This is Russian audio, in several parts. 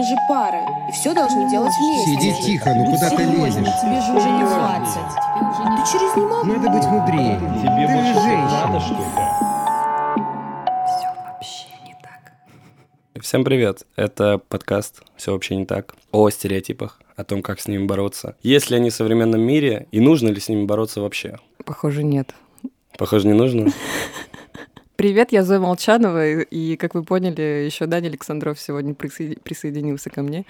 мы же пара, и все должны делать вместе. Сиди тихо, ну куда ты лезешь? Тебе же уже не 20. Ты через не могу. Надо быть мудрее. Тебе Ты больше же женщина. надо, что ли? Всем привет! Это подкаст «Все вообще не так» о стереотипах, о том, как с ними бороться. Есть ли они в современном мире и нужно ли с ними бороться вообще? Похоже, нет. Похоже, не нужно. Привет, я Зоя Молчанова, и, как вы поняли, еще Даня Александров сегодня присоеди- присоединился ко мне.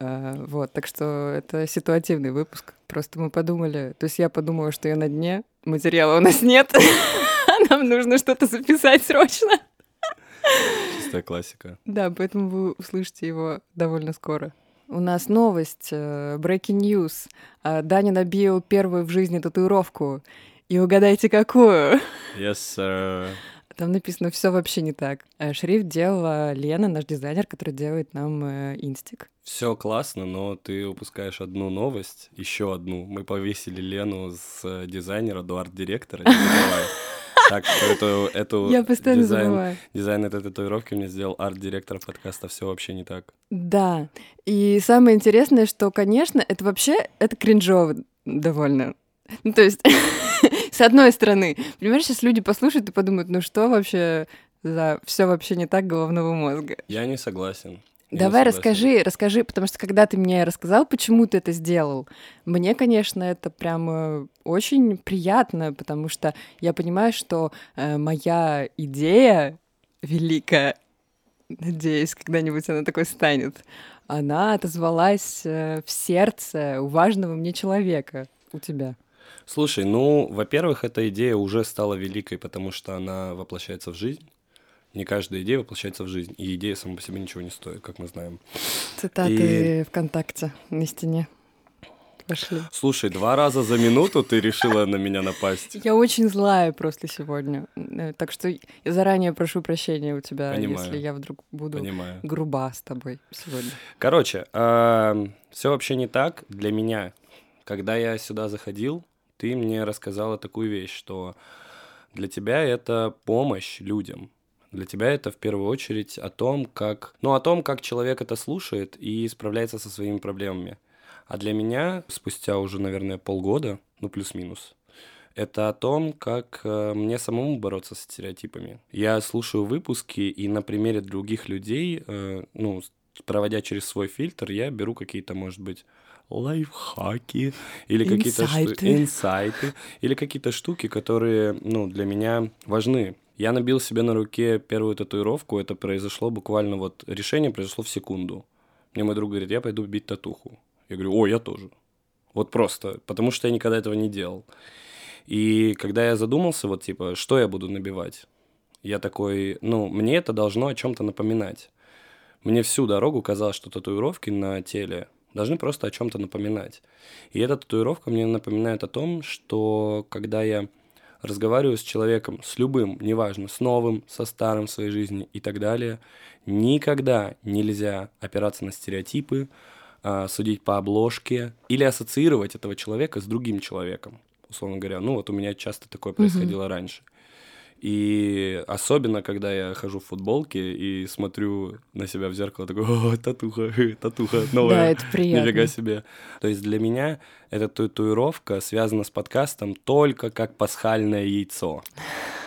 А, Вот, так что это ситуативный выпуск. Просто мы подумали, то есть я подумала, что я на дне, материала у нас нет, нам нужно что-то записать срочно. Чистая классика. Да, поэтому вы услышите его довольно скоро. У нас новость, э, breaking news. А, Даня набил первую в жизни татуировку. И угадайте, какую? Yes, sir. Там написано все вообще не так. Э, Шрифт делала Лена, наш дизайнер, который делает нам э, инстик. Все классно, но ты упускаешь одну новость, еще одну. Мы повесили Лену с э, дизайнера до арт-директора. Так что эту, эту Я постоянно дизайн, забываю. дизайн этой татуировки мне сделал арт-директор подкаста «Все вообще не так». Да. И самое интересное, что, конечно, это вообще это кринжово довольно. Ну, то есть, с одной стороны, понимаешь, сейчас люди послушают и подумают, ну что вообще за все вообще не так головного мозга. Я не согласен. Я не Давай согласен. расскажи, расскажи, потому что когда ты мне рассказал, почему ты это сделал, мне, конечно, это прям очень приятно, потому что я понимаю, что э, моя идея великая, надеюсь, когда-нибудь она такой станет, она отозвалась э, в сердце у важного мне человека, у тебя. Слушай, ну, во-первых, эта идея уже стала великой, потому что она воплощается в жизнь. Не каждая идея воплощается в жизнь, и идея сама по себе ничего не стоит, как мы знаем. Цитаты ВКонтакте на стене пошли. Слушай, два раза за минуту ты решила на меня напасть. Я очень злая просто сегодня. Так что я заранее прошу прощения у тебя, Понимаю. если я вдруг буду Понимаю. груба с тобой сегодня. Короче, все вообще не так для меня. Когда я сюда заходил, ты мне рассказала такую вещь, что для тебя это помощь людям. Для тебя это в первую очередь о том, как, ну, о том, как человек это слушает и справляется со своими проблемами. А для меня спустя уже, наверное, полгода, ну плюс-минус, это о том, как э, мне самому бороться с стереотипами. Я слушаю выпуски, и на примере других людей, э, ну, проводя через свой фильтр, я беру какие-то, может быть, лайфхаки или какие-то инсайты или какие-то штуки, которые, ну, для меня важны. Я набил себе на руке первую татуировку, это произошло буквально вот, решение произошло в секунду. Мне мой друг говорит, я пойду бить татуху. Я говорю, о, я тоже. Вот просто, потому что я никогда этого не делал. И когда я задумался, вот типа, что я буду набивать, я такой, ну, мне это должно о чем-то напоминать. Мне всю дорогу казалось, что татуировки на теле должны просто о чем-то напоминать. И эта татуировка мне напоминает о том, что когда я разговариваю с человеком, с любым, неважно, с новым, со старым в своей жизни и так далее, никогда нельзя опираться на стереотипы, а, судить по обложке или ассоциировать этого человека с другим человеком, условно говоря. Ну, вот у меня часто такое происходило раньше. И особенно, когда я хожу в футболке и смотрю на себя в зеркало, такой, о, татуха, татуха, новая. Да, это приятно. Нифига себе. То есть для меня эта татуировка связана с подкастом только как пасхальное яйцо.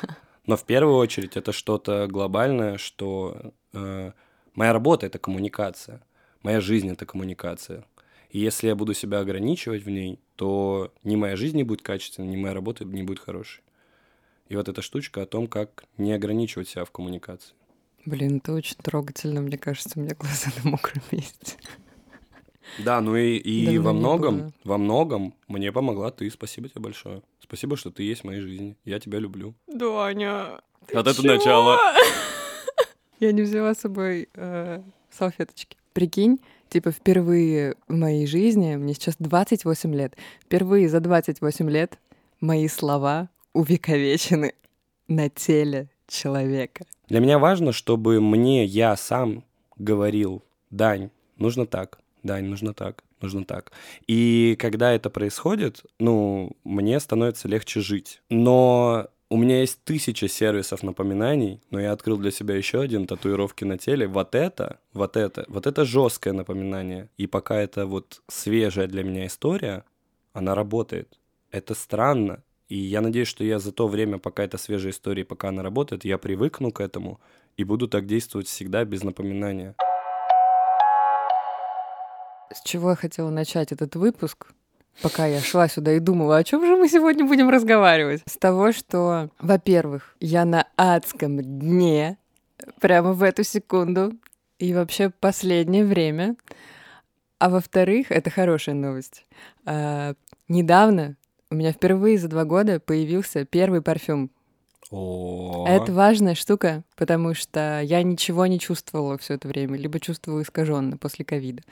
Но в первую очередь это что-то глобальное, что э, моя работа — это коммуникация, моя жизнь — это коммуникация. И если я буду себя ограничивать в ней, то ни моя жизнь не будет качественной, ни моя работа не будет хорошей. И вот эта штучка о том, как не ограничивать себя в коммуникации. Блин, это очень трогательно, мне кажется, у меня глаза на мокром месте. Да, ну и, и во многом, во многом мне помогла ты. Спасибо тебе большое. Спасибо, что ты есть в моей жизни. Я тебя люблю. Даня, ты Вот это начало. Я не взяла с собой э, салфеточки. Прикинь, типа впервые в моей жизни, мне сейчас 28 лет, впервые за 28 лет мои слова увековечены на теле человека. Для меня важно, чтобы мне я сам говорил, Дань, нужно так, Дань, нужно так, нужно так. И когда это происходит, ну, мне становится легче жить. Но у меня есть тысяча сервисов напоминаний, но я открыл для себя еще один татуировки на теле. Вот это, вот это, вот это жесткое напоминание. И пока это вот свежая для меня история, она работает. Это странно. И я надеюсь, что я за то время, пока это свежая история, пока она работает, я привыкну к этому и буду так действовать всегда без напоминания. С чего я хотела начать этот выпуск? пока я шла сюда и думала, о чем же мы сегодня будем разговаривать. С того, что, во-первых, я на адском дне прямо в эту секунду и вообще последнее время. А во-вторых, это хорошая новость. А, недавно у меня впервые за два года появился первый парфюм. О, Это важная штука, потому что я ничего не чувствовала все это время, либо чувствовала искаженно после ковида.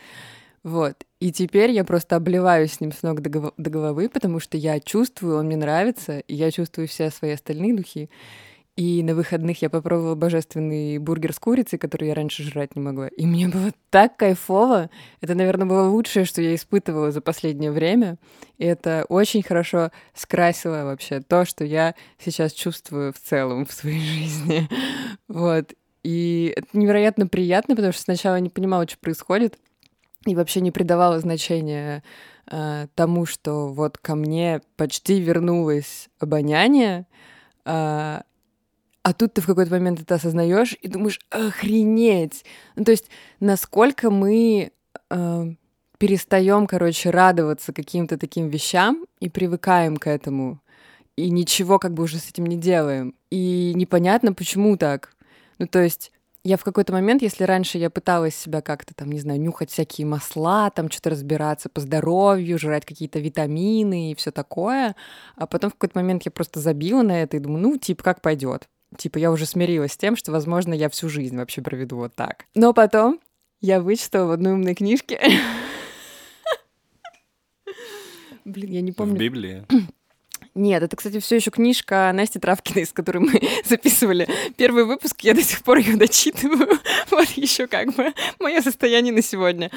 Вот. И теперь я просто обливаюсь с ним с ног до головы, потому что я чувствую, он мне нравится, и я чувствую все свои остальные духи. И на выходных я попробовала божественный бургер с курицей, который я раньше жрать не могла. И мне было так кайфово. Это, наверное, было лучшее, что я испытывала за последнее время. И это очень хорошо скрасило вообще то, что я сейчас чувствую в целом в своей жизни. Вот. И это невероятно приятно, потому что сначала я не понимала, что происходит и вообще не придавала значения э, тому, что вот ко мне почти вернулось обоняние, э, а тут ты в какой-то момент это осознаешь и думаешь, охренеть! Ну, то есть, насколько мы э, перестаем, короче, радоваться каким-то таким вещам и привыкаем к этому, и ничего как бы уже с этим не делаем. И непонятно, почему так. Ну, то есть, я в какой-то момент, если раньше я пыталась себя как-то там, не знаю, нюхать всякие масла, там что-то разбираться по здоровью, жрать какие-то витамины и все такое, а потом в какой-то момент я просто забила на это и думаю, ну, типа, как пойдет. Типа, я уже смирилась с тем, что, возможно, я всю жизнь вообще проведу вот так. Но потом я вычитала в одной умной книжке. Блин, я не в помню. Библии. Нет, это, кстати, все еще книжка Насти Травкиной, с которой мы записывали первый выпуск. Я до сих пор ее дочитываю. Вот еще как бы мое состояние на сегодня.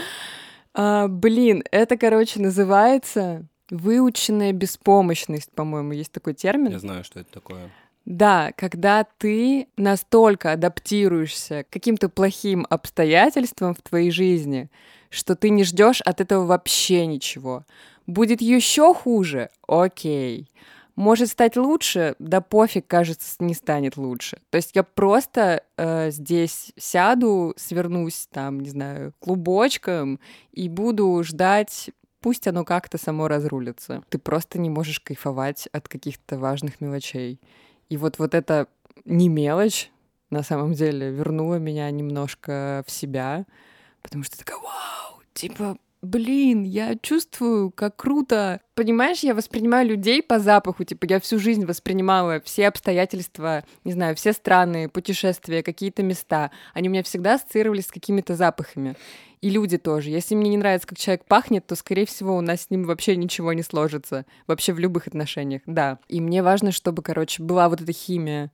А, блин, это, короче, называется выученная беспомощность, по-моему, есть такой термин. Я знаю, что это такое. Да, когда ты настолько адаптируешься к каким-то плохим обстоятельствам в твоей жизни, что ты не ждешь от этого вообще ничего. Будет еще хуже? Окей. Может стать лучше? Да пофиг, кажется, не станет лучше. То есть я просто э, здесь сяду, свернусь там, не знаю, клубочком и буду ждать пусть оно как-то само разрулится. Ты просто не можешь кайфовать от каких-то важных мелочей. И вот, вот это не мелочь, на самом деле, вернула меня немножко в себя, потому что такая, вау, типа, блин, я чувствую, как круто. Понимаешь, я воспринимаю людей по запаху, типа я всю жизнь воспринимала все обстоятельства, не знаю, все страны, путешествия, какие-то места. Они у меня всегда ассоциировались с какими-то запахами. И люди тоже. Если мне не нравится, как человек пахнет, то, скорее всего, у нас с ним вообще ничего не сложится. Вообще в любых отношениях, да. И мне важно, чтобы, короче, была вот эта химия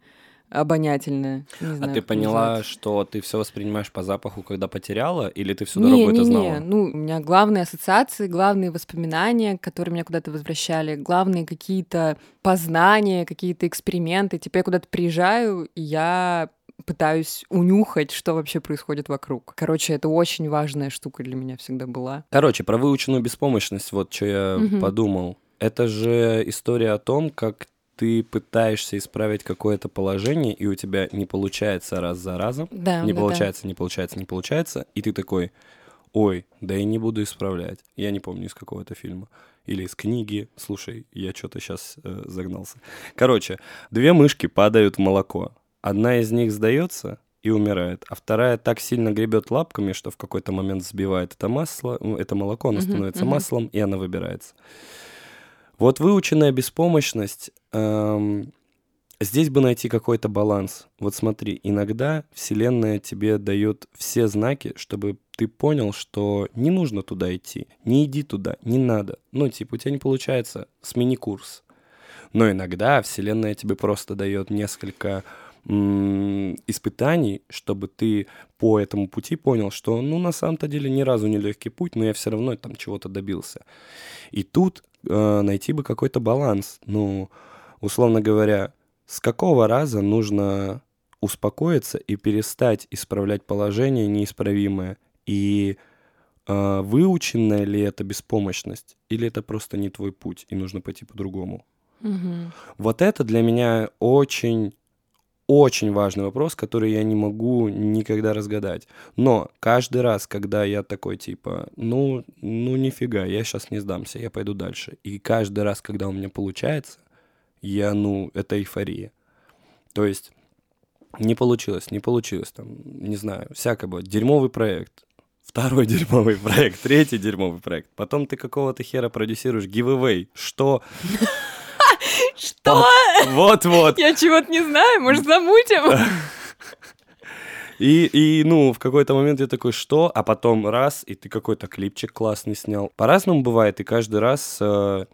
обонятельная. Не А знаю, ты как поняла, называется. что ты все воспринимаешь по запаху, когда потеряла, или ты всю Не, дорогу не, это не. знала? Ну, у меня главные ассоциации, главные воспоминания, которые меня куда-то возвращали, главные какие-то познания, какие-то эксперименты. Типа я куда-то приезжаю, и я пытаюсь унюхать, что вообще происходит вокруг. Короче, это очень важная штука для меня всегда была. Короче, про выученную беспомощность, вот что я Мгм. подумал. Это же история о том, как ты пытаешься исправить какое-то положение, и у тебя не получается раз за разом. Да, не да, да. получается, не получается, не получается. И ты такой, ой, да я не буду исправлять. Я не помню из какого это фильма. Или из книги. Слушай, я что-то сейчас загнался. Короче, две мышки падают в молоко. Одна из них сдается и умирает, а вторая так сильно гребет лапками, что в какой-то момент сбивает это масло, ну, это молоко, оно становится мгм. маслом, и она выбирается. Вот выученная беспомощность, эм, здесь бы найти какой-то баланс. Вот смотри, иногда Вселенная тебе дает все знаки, чтобы ты понял, что не нужно туда идти, не иди туда, не надо. Ну, типа, у тебя не получается, смени курс. Но иногда Вселенная тебе просто дает несколько испытаний, чтобы ты по этому пути понял, что, ну, на самом-то деле ни разу не легкий путь, но я все равно там чего-то добился. И тут э, найти бы какой-то баланс. Ну, условно говоря, с какого раза нужно успокоиться и перестать исправлять положение неисправимое? И э, выученная ли это беспомощность? Или это просто не твой путь, и нужно пойти по-другому? Мгм. Вот это для меня очень очень важный вопрос, который я не могу никогда разгадать. Но каждый раз, когда я такой типа, ну, ну нифига, я сейчас не сдамся, я пойду дальше. И каждый раз, когда у меня получается, я, ну, это эйфория. То есть не получилось, не получилось, там, не знаю, всякое было. Дерьмовый проект, второй дерьмовый проект, третий дерьмовый проект. Потом ты какого-то хера продюсируешь giveaway. Что? Что? Вот-вот. Я чего-то не знаю, может, замутим? И, и, ну, в какой-то момент я такой, что? А потом раз, и ты какой-то клипчик классный снял. По-разному бывает, и каждый раз э,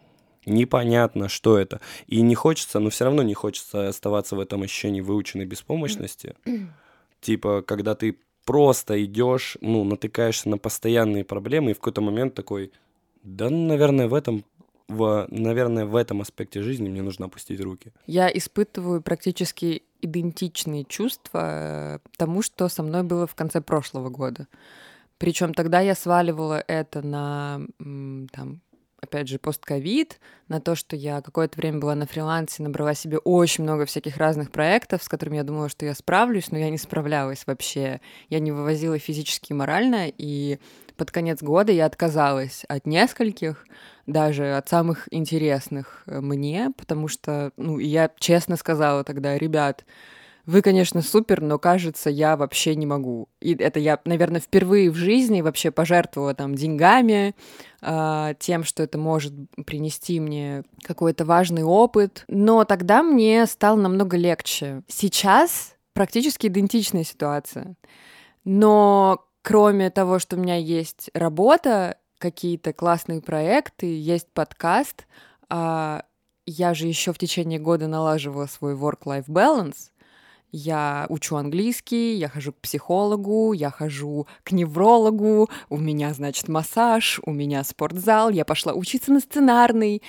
непонятно, что это. И не хочется, но все равно не хочется оставаться в этом ощущении выученной беспомощности. Типа, когда ты просто идешь, ну, натыкаешься на постоянные проблемы, и в какой-то момент такой, да, наверное, в этом в, наверное, в этом аспекте жизни мне нужно опустить руки. Я испытываю практически идентичные чувства э, тому, что со мной было в конце прошлого года. Причем тогда я сваливала это на там, опять же, постковид, на то, что я какое-то время была на фрилансе, набрала себе очень много всяких разных проектов, с которыми я думала, что я справлюсь, но я не справлялась вообще. Я не вывозила физически и морально, и под конец года я отказалась от нескольких, даже от самых интересных э, мне, потому что, ну, я честно сказала тогда, ребят, вы, конечно, супер, но кажется, я вообще не могу. И это я, наверное, впервые в жизни вообще пожертвовала там деньгами, э, тем, что это может принести мне какой-то важный опыт. Но тогда мне стало намного легче. Сейчас практически идентичная ситуация. Но кроме того, что у меня есть работа, какие-то классные проекты, есть подкаст, а я же еще в течение года налаживала свой work-life balance. Я учу английский, я хожу к психологу, я хожу к неврологу, у меня, значит, массаж, у меня спортзал, я пошла учиться на сценарный.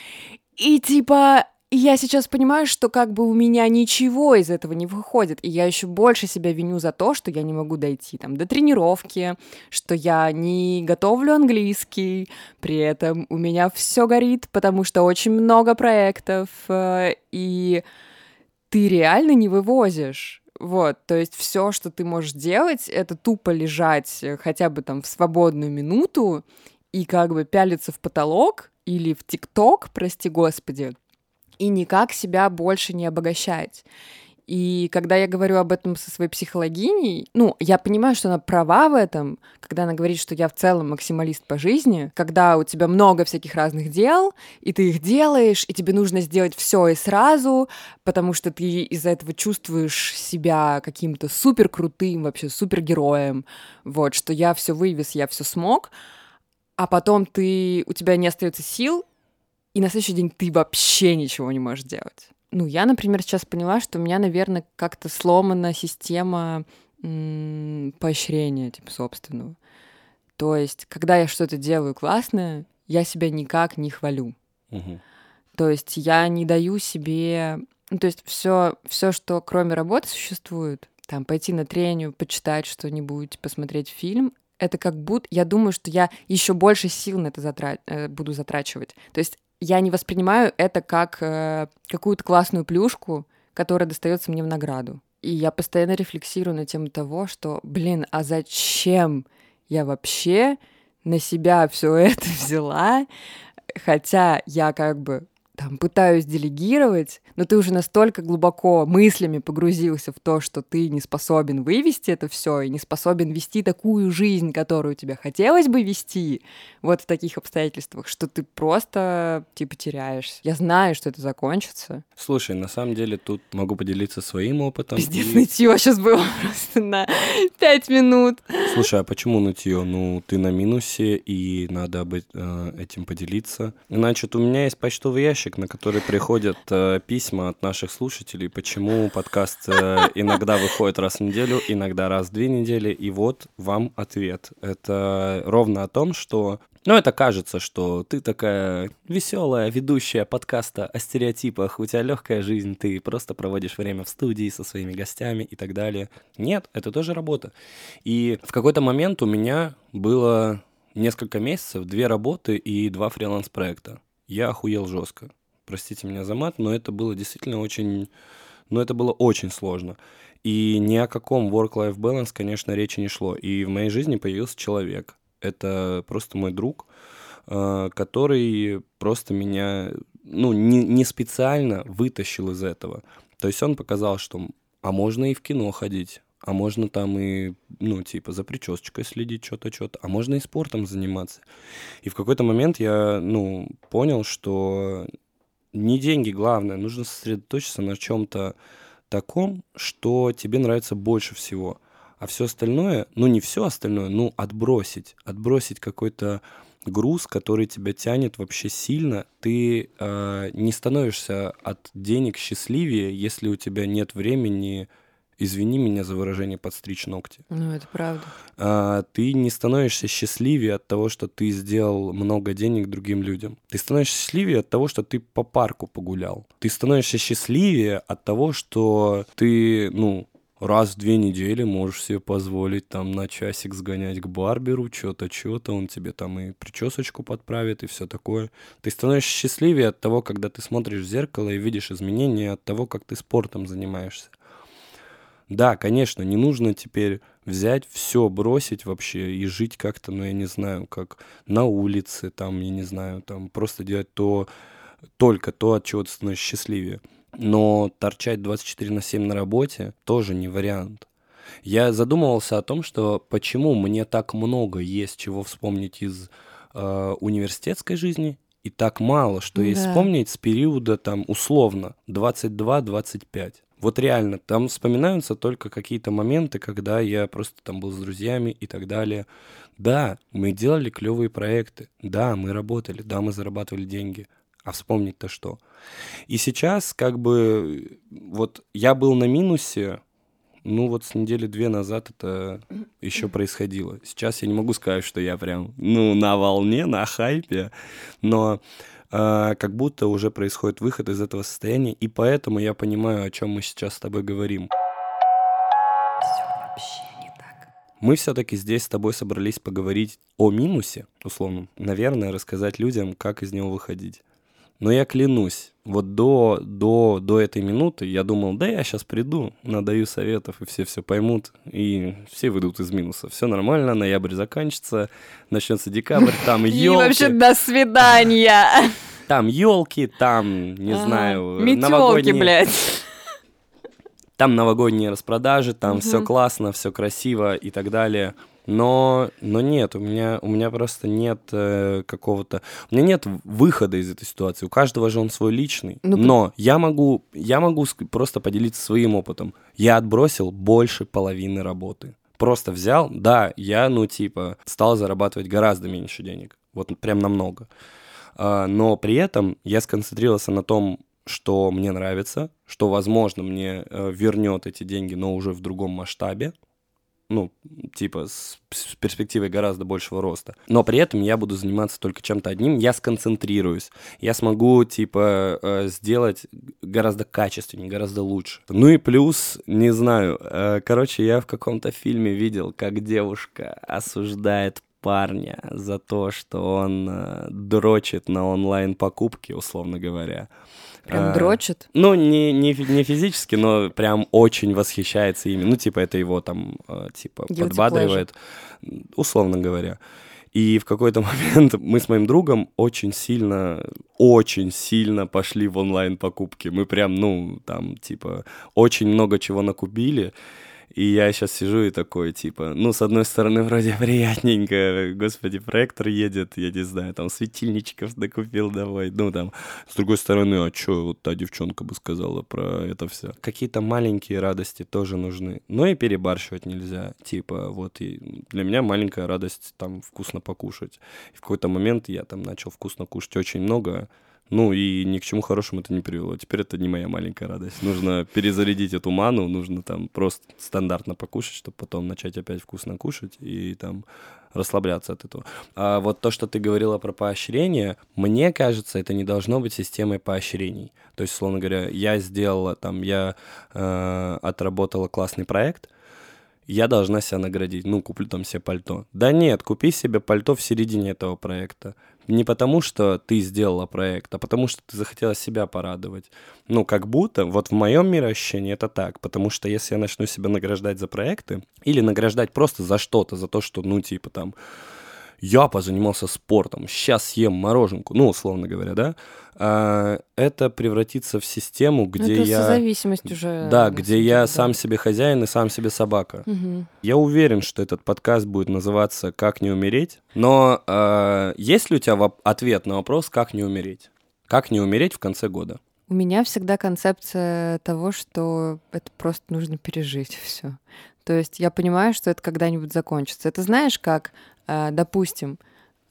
И типа и я сейчас понимаю, что как бы у меня ничего из этого не выходит, и я еще больше себя виню за то, что я не могу дойти там до тренировки, что я не готовлю английский, при этом у меня все горит, потому что очень много проектов, э, и ты реально не вывозишь. Вот, то есть все, что ты можешь делать, это тупо лежать э, хотя бы там в свободную минуту и как бы пялиться в потолок или в ТикТок, прости господи, и никак себя больше не обогащать. И когда я говорю об этом со своей психологиней, ну, я понимаю, что она права в этом, когда она говорит, что я в целом максималист по жизни, когда у тебя много всяких разных дел, и ты их делаешь, и тебе нужно сделать все и сразу, потому что ты из-за этого чувствуешь себя каким-то супер крутым, вообще супергероем, вот, что я все вывез, я все смог, а потом ты, у тебя не остается сил, и на следующий день ты вообще ничего не можешь делать. Ну, я, например, сейчас поняла, что у меня, наверное, как-то сломана система м- поощрения, типа, собственного. То есть, когда я что-то делаю классное, я себя никак не хвалю. То есть я не даю себе... Ну, то есть все, все, что кроме работы существует, там, пойти на трению, почитать что-нибудь, посмотреть фильм, это как будто... Я думаю, что я еще больше сил на это затра- э, буду затрачивать. То есть я не воспринимаю это как э, какую-то классную плюшку, которая достается мне в награду. И я постоянно рефлексирую на тему того, что, блин, а зачем я вообще на себя все это взяла, хотя я как бы там пытаюсь делегировать, но ты уже настолько глубоко мыслями погрузился в то, что ты не способен вывести это все и не способен вести такую жизнь, которую тебе хотелось бы вести, вот в таких обстоятельствах, что ты просто типа теряешься. Я знаю, что это закончится. Слушай, на самом деле тут могу поделиться своим опытом. Пиздец, и- нытье сейчас было просто на пять минут. Слушай, а почему нытье? Ну, ты на минусе, и надо об э, этим поделиться. Значит, у меня есть почтовый ящик, на который приходят э, письма от наших слушателей, почему подкаст э, иногда выходит раз в неделю, иногда раз в две недели. И вот вам ответ. Это ровно о том, что Но это кажется, что ты такая веселая ведущая подкаста о стереотипах, у тебя легкая жизнь, ты просто проводишь время в студии со своими гостями и так далее. Нет, это тоже работа. И в какой-то момент у меня было несколько месяцев, две работы и два фриланс-проекта. Я охуел жестко. Простите меня за мат, но это было действительно очень... Но это было очень сложно. И ни о каком work-life balance, конечно, речи не шло. И в моей жизни появился человек, это просто мой друг, э, который просто меня, ну, не, не специально вытащил из этого. То есть он показал, что а можно и в кино ходить, а можно там и, ну, типа, за причесочкой следить, что-то, что-то, а можно и спортом заниматься. И в какой-то момент я, ну, понял, что не деньги главное, нужно сосредоточиться на чем-то таком, что тебе нравится больше всего. А все остальное, ну не все остальное, ну отбросить, отбросить какой-то груз, который тебя тянет вообще сильно, ты э, не становишься от денег счастливее, если у тебя нет времени, извини меня за выражение, подстричь ногти. Ну, это правда. А, ты не становишься счастливее от того, что ты сделал много денег другим людям. Ты становишься счастливее от того, что ты по парку погулял. Ты становишься счастливее от того, что ты, ну, раз в две недели можешь себе позволить там на часик сгонять к барберу, что-то, что-то, он тебе там и причесочку подправит, и все такое. Ты становишься счастливее от того, когда ты смотришь в зеркало и видишь изменения от того, как ты спортом занимаешься. Да, конечно, не нужно теперь взять все, бросить вообще и жить как-то, ну, я не знаю, как на улице, там, я не знаю, там, просто делать то, только то, от чего ты становишься счастливее. Но торчать 24 на 7 на работе тоже не вариант. Я задумывался о том, что почему мне так много есть чего вспомнить из э, университетской жизни, и так мало, что да. есть вспомнить с периода там условно 22-25. Вот реально, там вспоминаются только какие-то моменты, когда я просто там был с друзьями и так далее. Да, мы делали клевые проекты, да, мы работали, да, мы зарабатывали деньги, а вспомнить-то что? И сейчас как бы вот я был на минусе, ну вот с недели две назад это еще происходило. Сейчас я не могу сказать, что я прям, ну, на волне, на хайпе, но как будто уже происходит выход из этого состояния, и поэтому я понимаю, о чем мы сейчас с тобой говорим. Мы все-таки здесь с тобой собрались поговорить о минусе, условно. Наверное, рассказать людям, как из него выходить. Но я клянусь, вот до, до, до этой минуты я думал, да я сейчас приду, надаю советов, и все все поймут, и все выйдут из минуса. Все нормально, ноябрь заканчивается, начнется декабрь, там елки. И вообще до свидания. Там елки, там, не знаю, новогодние... блядь. Там новогодние распродажи, там все классно, все красиво и так далее. Но, но нет, у меня, у меня просто нет э, какого-то... У меня нет выхода из этой ситуации. У каждого же он свой личный. Ну, но я могу, я могу просто поделиться своим опытом. Я отбросил больше половины работы. Просто взял, да, я, ну, типа, стал зарабатывать гораздо меньше денег. Вот прям намного. А, но при этом я сконцентрировался на том, что мне нравится, что, возможно, мне э, вернет эти деньги, но уже в другом масштабе ну, типа, с, с перспективой гораздо большего роста. Но при этом я буду заниматься только чем-то одним, я сконцентрируюсь. Я смогу, типа, э, сделать гораздо качественнее, гораздо лучше. Ну и плюс, не знаю, э, короче, я в каком-то фильме видел, как девушка осуждает парня за то, что он э, дрочит на онлайн-покупки, условно говоря. Прям а, дрочит? Ну, не, не, не физически, но прям очень восхищается ими. Ну, типа, это его там, э, типа, Guilty подбадривает, pleasure. условно говоря. И в какой-то момент мы с моим другом очень сильно, очень сильно пошли в онлайн-покупки. Мы прям, ну, там, типа, очень много чего накупили. И я сейчас сижу и такой, типа, ну, с одной стороны, вроде приятненько, господи, проектор едет, я не знаю, там, светильничков накупил давай, ну, там, с другой стороны, а что вот та девчонка бы сказала про это все? Какие-то маленькие радости тоже нужны, но и перебарщивать нельзя, типа, вот, и для меня маленькая радость, там, вкусно покушать. И в какой-то момент я там начал вкусно кушать очень много, Ну и ни к чему хорошему это не привело. Теперь это не моя маленькая радость. Нужно перезарядить эту ману, нужно там просто стандартно покушать, чтобы потом начать опять вкусно кушать и там расслабляться от этого. А вот то, что ты говорила про поощрение, мне кажется, это не должно быть системой поощрений. То есть, условно говоря, я сделала там, я э, отработала классный проект, я должна себя наградить, ну, куплю там себе пальто. Да нет, купи себе пальто в середине этого проекта. Не потому, что ты сделала проект, а потому, что ты захотела себя порадовать. Ну, как будто, вот в моем мироощущении это так, потому что если я начну себя награждать за проекты, или награждать просто за что-то, за то, что, ну, типа там, я позанимался спортом, сейчас съем мороженку, ну, условно говоря, да, а, это превратится в систему, где это я... зависимость уже. Да, где я деле, сам да. себе хозяин и сам себе собака. Мгм. Я уверен, что этот подкаст будет называться «Как не умереть». Но э, есть ли у тебя ответ на вопрос «Как не умереть»? Как не умереть в конце года? У меня всегда концепция того, что это просто нужно пережить все. То есть я понимаю, что это когда-нибудь закончится. Это знаешь, как, допустим,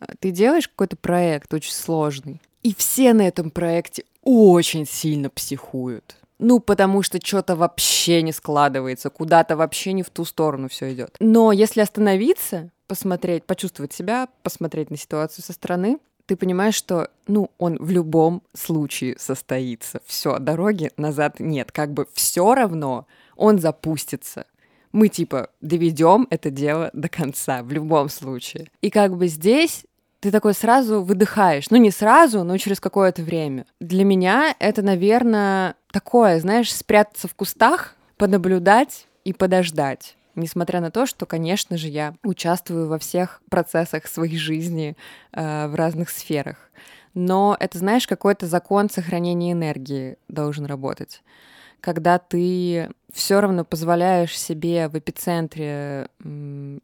э, ты делаешь какой-то проект очень сложный, и все на этом проекте очень сильно психуют. Ну, потому что что-то вообще не складывается, куда-то вообще не в ту сторону все идет. Но если остановиться, посмотреть, почувствовать себя, посмотреть на ситуацию со стороны, ты понимаешь, что, ну, он в любом случае состоится. Все, дороги назад нет. Как бы все равно он запустится. Мы типа доведем это дело до конца в любом случае. И как бы здесь ты такой сразу выдыхаешь. Ну, не сразу, но через какое-то время. Для меня это, наверное, такое, знаешь, спрятаться в кустах, понаблюдать и подождать. Несмотря на то, что, конечно же, я участвую во всех процессах своей жизни э, в разных сферах. Но это, знаешь, какой-то закон сохранения энергии должен работать. Когда ты все равно позволяешь себе в эпицентре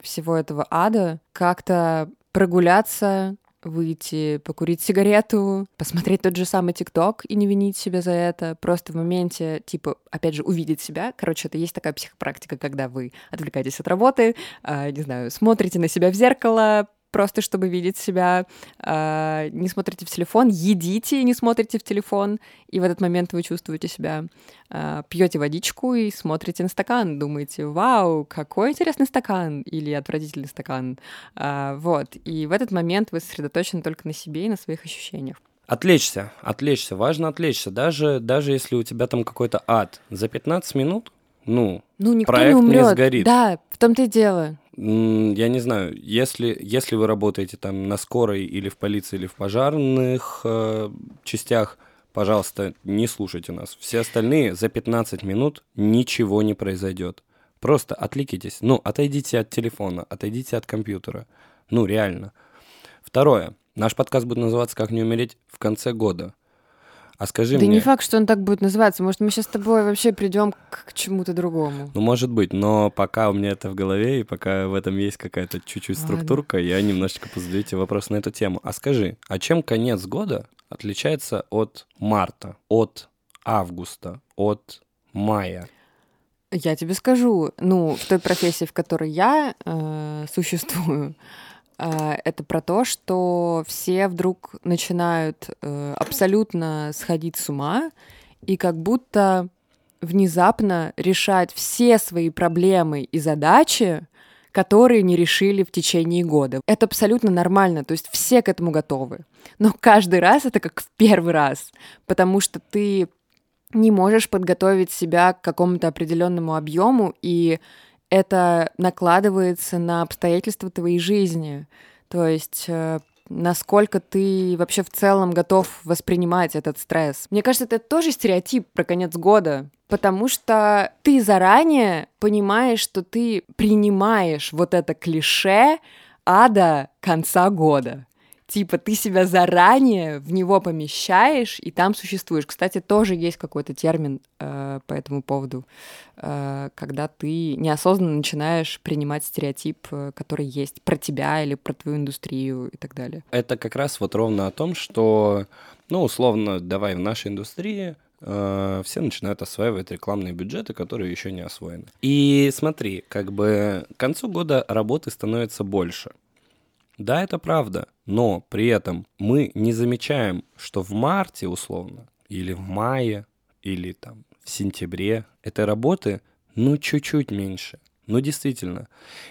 всего этого ада как-то прогуляться, выйти, покурить сигарету, посмотреть тот же самый ТикТок и не винить себя за это, просто в моменте, типа, опять же, увидеть себя. Короче, это есть такая психопрактика, когда вы отвлекаетесь от работы, а, не знаю, смотрите на себя в зеркало, просто чтобы видеть себя, а, не смотрите в телефон, едите и не смотрите в телефон, и в этот момент вы чувствуете себя, а, пьете водичку и смотрите на стакан, думаете, вау, какой интересный стакан, или отвратительный стакан, А, вот, и в этот момент вы сосредоточены только на себе и на своих ощущениях. Отвлечься, отвлечься, важно отвлечься. Даже, даже если у тебя там какой-то ад, за 15 минут, ну, Ну, никто Проект не не умрет. сгорит. Да, в том-то и дело. Я не знаю, если, если вы работаете там на скорой или в полиции, или в пожарных э, частях, пожалуйста, не слушайте нас. Все остальные за 15 минут ничего не произойдет. Просто отвлекитесь. Ну, отойдите от телефона, отойдите от компьютера. Ну, реально. Второе. Наш подкаст будет называться «Как не умереть в конце года». А скажи да мне... не факт, что он так будет называться. Может, мы сейчас с тобой вообще придем к, к чему-то другому. Ну, может быть, но пока у меня это в голове, и пока в этом есть какая-то чуть-чуть Ладно. структурка, я немножечко позадаю тебе вопрос на эту тему. А скажи, а чем конец года отличается от марта, от августа, от мая? Я тебе скажу, ну, в той профессии, в которой я э, существую, это про то, что все вдруг начинают э, абсолютно сходить с ума и как будто внезапно решать все свои проблемы и задачи, которые не решили в течение года. Это абсолютно нормально, то есть все к этому готовы. Но каждый раз это как в первый раз, потому что ты не можешь подготовить себя к какому-то определенному объему, и это накладывается на обстоятельства твоей жизни. То есть э, насколько ты вообще в целом готов воспринимать этот стресс. Мне кажется, это тоже стереотип про конец года, потому что ты заранее понимаешь, что ты принимаешь вот это клише ада конца года. Типа ты себя заранее в него помещаешь и там существуешь. Кстати, тоже есть какой-то термин э, по этому поводу, э, когда ты неосознанно начинаешь принимать стереотип, э, который есть про тебя или про твою индустрию и так далее. Это как раз вот ровно о том, что, ну, условно, давай в нашей индустрии э, все начинают осваивать рекламные бюджеты, которые еще не освоены. И смотри, как бы к концу года работы становится больше. Да, это правда, но при этом мы не замечаем, что в марте условно, или в мае, или там в сентябре этой работы, ну, чуть-чуть меньше. Ну, действительно.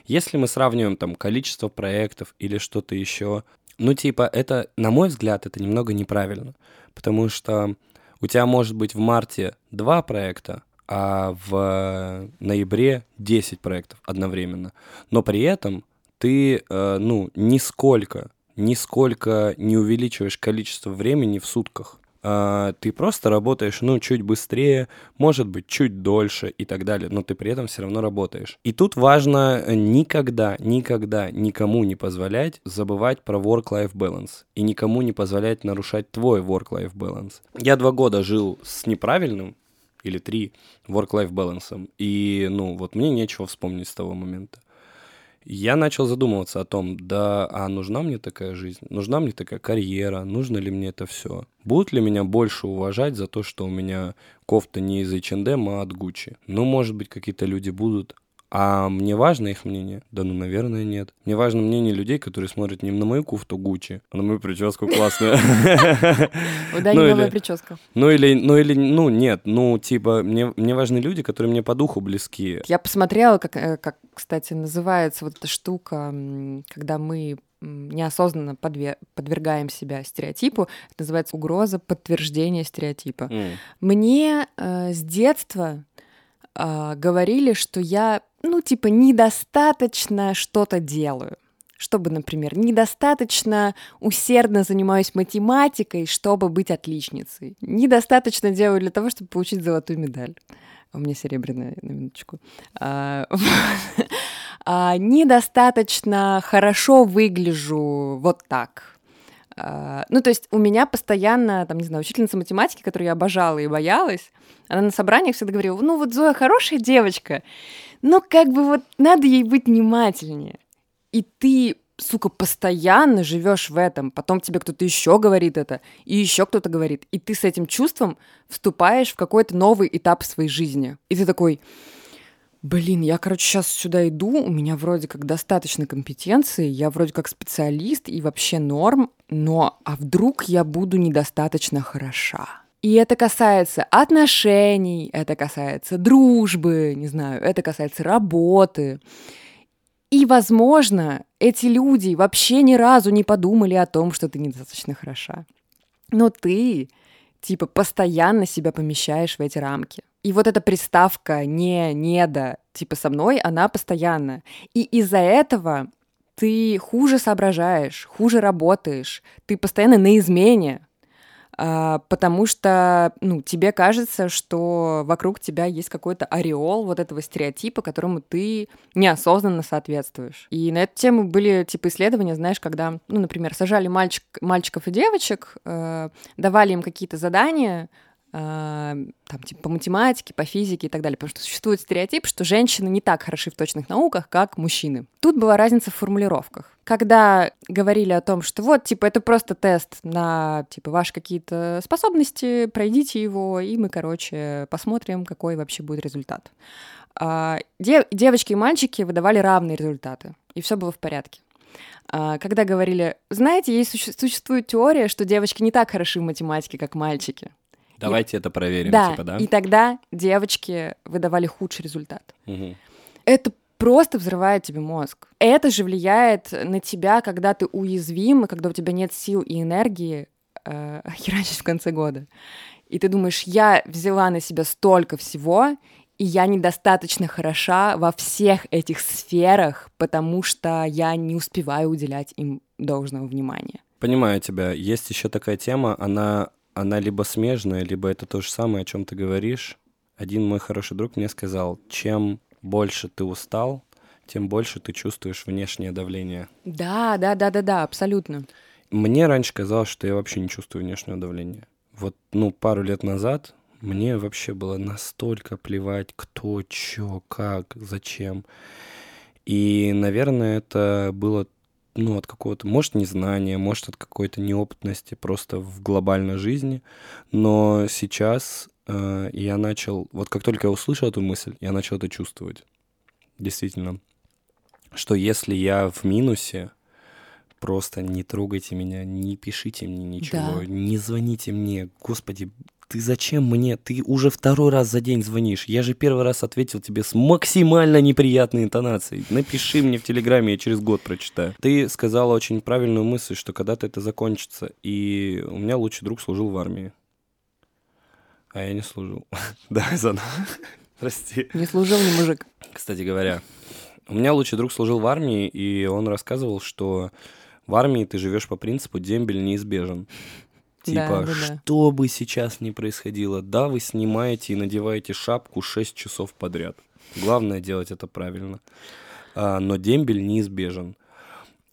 Если мы сравниваем там количество проектов или что-то еще, ну, типа, это, на мой взгляд, это немного неправильно. Потому что у тебя может быть в марте два проекта, а в ноябре 10 проектов одновременно. Но при этом ты, э, ну, нисколько, нисколько не увеличиваешь количество времени в сутках. А, ты просто работаешь, ну, чуть быстрее, может быть, чуть дольше и так далее, но ты при этом все равно работаешь. И тут важно никогда, никогда никому не позволять забывать про work-life balance и никому не позволять нарушать твой work-life balance. Я два года жил с неправильным или три work-life балансом, и, ну, вот мне нечего вспомнить с того момента я начал задумываться о том, да, а нужна мне такая жизнь, нужна мне такая карьера, нужно ли мне это все? Будут ли меня больше уважать за то, что у меня кофта не из H&M, а от Gucci? Ну, может быть, какие-то люди будут, а мне важно их мнение? Да ну, наверное, нет. Мне важно мнение людей, которые смотрят не на мою куфту Гуччи, а на мою прическу классную. У Дани новая прическа. Ну или, ну или, ну нет, ну типа, мне, мне важны люди, которые мне по духу близки. Я посмотрела, как, э, как, кстати, называется вот эта штука, когда мы неосознанно подвер... подвергаем себя стереотипу. Это называется угроза подтверждения стереотипа. Mm. Мне э, с детства э, говорили, что я ну, типа, недостаточно что-то делаю. Чтобы, например, недостаточно усердно занимаюсь математикой, чтобы быть отличницей. Недостаточно делаю для того, чтобы получить золотую медаль. У меня серебряная, на минуточку. А, а, недостаточно хорошо выгляжу вот так. А, ну, то есть у меня постоянно, там, не знаю, учительница математики, которую я обожала и боялась, она на собраниях всегда говорила, ну, вот Зоя хорошая девочка, но как бы вот надо ей быть внимательнее. И ты, сука, постоянно живешь в этом. Потом тебе кто-то еще говорит это, и еще кто-то говорит. И ты с этим чувством вступаешь в какой-то новый этап своей жизни. И ты такой, блин, я, короче, сейчас сюда иду, у меня вроде как достаточно компетенции, я вроде как специалист и вообще норм, но а вдруг я буду недостаточно хороша? И это касается отношений, это касается дружбы, не знаю, это касается работы. И, возможно, эти люди вообще ни разу не подумали о том, что ты недостаточно хороша. Но ты, типа, постоянно себя помещаешь в эти рамки. И вот эта приставка «не», «не да», типа, со мной, она постоянно. И из-за этого ты хуже соображаешь, хуже работаешь, ты постоянно на измене, потому что ну, тебе кажется, что вокруг тебя есть какой-то ореол вот этого стереотипа, которому ты неосознанно соответствуешь. И на эту тему были типа исследования, знаешь, когда, ну, например, сажали мальчик, мальчиков и девочек, э, давали им какие-то задания, а, там, типа, по математике, по физике и так далее, потому что существует стереотип, что женщины не так хороши в точных науках, как мужчины. Тут была разница в формулировках. Когда говорили о том, что вот, типа, это просто тест на, типа, ваши какие-то способности, пройдите его, и мы, короче, посмотрим, какой вообще будет результат. А, дев- девочки и мальчики выдавали равные результаты, и все было в порядке а, когда говорили, знаете, есть существует теория, что девочки не так хороши в математике, как мальчики. Давайте и... это проверим, да, типа, да? И тогда девочки выдавали худший результат. Угу. Это просто взрывает тебе мозг. Это же влияет на тебя, когда ты уязвим, и когда у тебя нет сил и энергии э, херачить в конце года. И ты думаешь, я взяла на себя столько всего, и я недостаточно хороша во всех этих сферах, потому что я не успеваю уделять им должного внимания. Понимаю тебя. Есть еще такая тема, она она либо смежная, либо это то же самое, о чем ты говоришь. Один мой хороший друг мне сказал, чем больше ты устал, тем больше ты чувствуешь внешнее давление. Да, да, да, да, да, абсолютно. Мне раньше казалось, что я вообще не чувствую внешнего давления. Вот, ну, пару лет назад мне вообще было настолько плевать, кто, чё, как, зачем. И, наверное, это было ну, от какого-то, может, незнания, может, от какой-то неопытности просто в глобальной жизни. Но сейчас э, я начал, вот как только я услышал эту мысль, я начал это чувствовать. Действительно. Что если я в минусе, просто не трогайте меня, не пишите мне ничего, Да. не звоните мне. Господи, ты зачем мне? Ты уже второй раз за день звонишь. Я же первый раз ответил тебе с максимально неприятной интонацией. Напиши мне в Телеграме, я через год прочитаю. Ты сказала очень правильную мысль, что когда-то это закончится. И у меня лучший друг служил в армии. А я не служил. Давай заново. Прости. Не служил ни мужик. Кстати говоря, у меня лучший друг служил в армии, и он рассказывал, что в армии ты живешь по принципу дембель неизбежен. Да, Типа, да, да. что бы сейчас ни происходило, да, вы снимаете и надеваете шапку 6 часов подряд. Главное делать это правильно. А, но дембель неизбежен.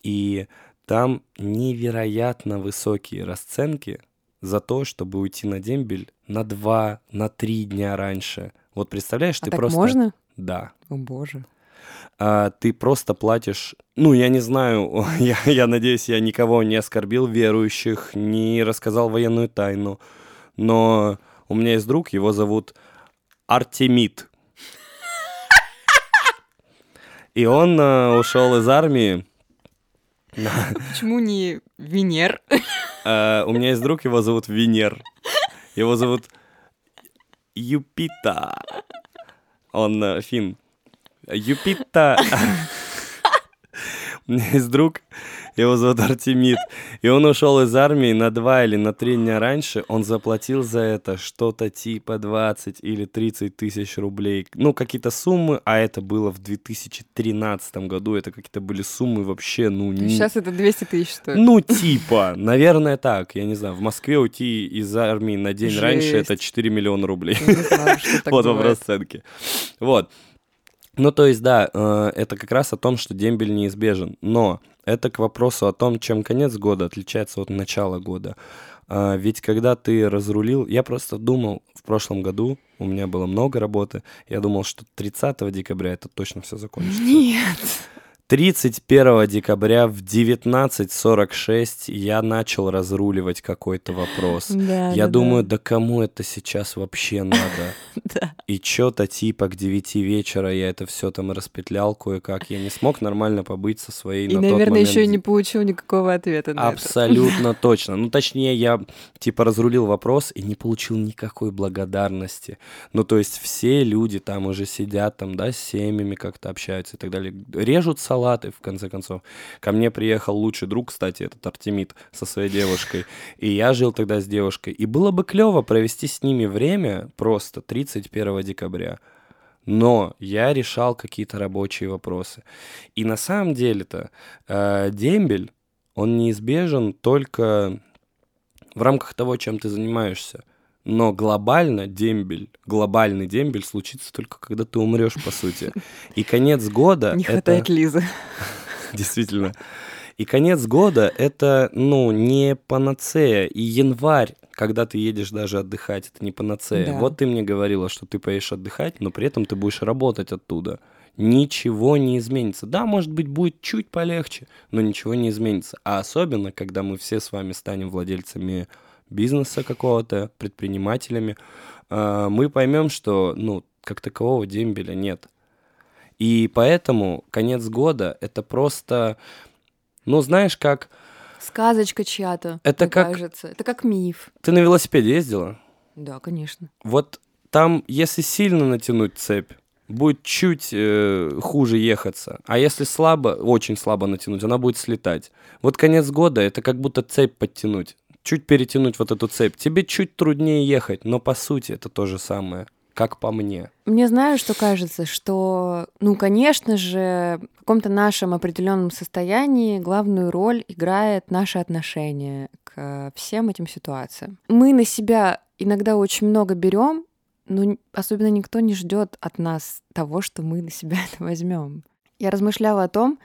И там невероятно высокие расценки за то, чтобы уйти на дембель на 2, на 3 дня раньше. Вот представляешь, А ты так просто... можно? Да. О боже. А, ты просто платишь, ну, я не знаю, я, я надеюсь, я никого не оскорбил верующих, не рассказал военную тайну, но у меня есть друг, его зовут Артемид. И он а, ушел из армии. Почему не Венер? А, у меня есть друг, его зовут Венер. Его зовут Юпита. Он э, фин. Юпита. У меня есть друг, его зовут Артемид, и он ушел из армии на два или на три дня раньше, он заплатил за это что-то типа 20 или 30 тысяч рублей, ну, какие-то суммы, а это было в 2013 году, это какие-то были суммы вообще, ну, не... Сейчас это 200 тысяч стоит. Ну, типа, наверное, так. Я не знаю, в Москве уйти из армии на день раньше Жесть. это 4 миллиона рублей. Так Вот бывает. расценки. Вот. Ну, то есть, да, э, это как раз о том, что дембель неизбежен. Но это к вопросу о том, чем конец года отличается от начала года. А, Ведь когда ты разрулил, я просто думал, в прошлом году у меня было много работы, я думал, что 30 декабря это точно все закончится. Нет. 31 декабря в 19.46 я начал разруливать какой-то вопрос. Да, Я да, думаю, да. да кому это сейчас вообще надо? Да. И чё-то типа к 9 вечера я это все там распетлял кое-как. Я не смог нормально побыть со своей И, на тот наверное, момент еще и не получил никакого ответа на это. Абсолютно точно. Ну, точнее, я типа разрулил вопрос и не получил никакой благодарности. Ну, то есть все люди там уже сидят, там, да, с семьями как-то общаются и так далее. Режут салаты, в конце концов. Ко мне приехал лучший друг, кстати, этот Артемид со своей девушкой. И я жил тогда с девушкой. И было бы клево провести с ними время просто 31 декабря. Но я решал какие-то рабочие вопросы. И на самом деле-то э, дембель, он неизбежен только в рамках того, чем ты занимаешься. Но глобально дембель, глобальный дембель случится только когда ты умрешь, по сути. И конец года Не это хватает Лизы. действительно. И конец года это, ну, не панацея. И январь, когда ты едешь даже отдыхать, это не панацея. Да. Вот ты мне говорила, что ты поедешь отдыхать, но при этом ты будешь работать оттуда. Ничего не изменится. Да, может быть, будет чуть полегче, но ничего не изменится. А особенно, когда мы все с вами станем владельцами бизнеса какого-то, предпринимателями, э, мы поймем, что, ну, как такового дембеля нет. И поэтому конец года это просто, ну, знаешь, как Сказочка чья-то. Это как- кажется. Это как миф. ты на велосипеде ездила. Да, конечно. Вот там, если сильно натянуть цепь, будет чуть э, хуже ехаться. А если слабо, очень слабо натянуть, она будет слетать. Вот конец года это как будто цепь подтянуть. Чуть перетянуть вот эту цепь. Тебе чуть труднее ехать, но по сути это то же самое, как по мне. Мне знаю, что кажется, что, ну, конечно же, в каком-то нашем определенном состоянии главную роль играет наше отношение к всем этим ситуациям. Мы на себя иногда очень много берем, но особенно никто не ждет от нас того, что мы на себя это возьмем. Я размышляла о том,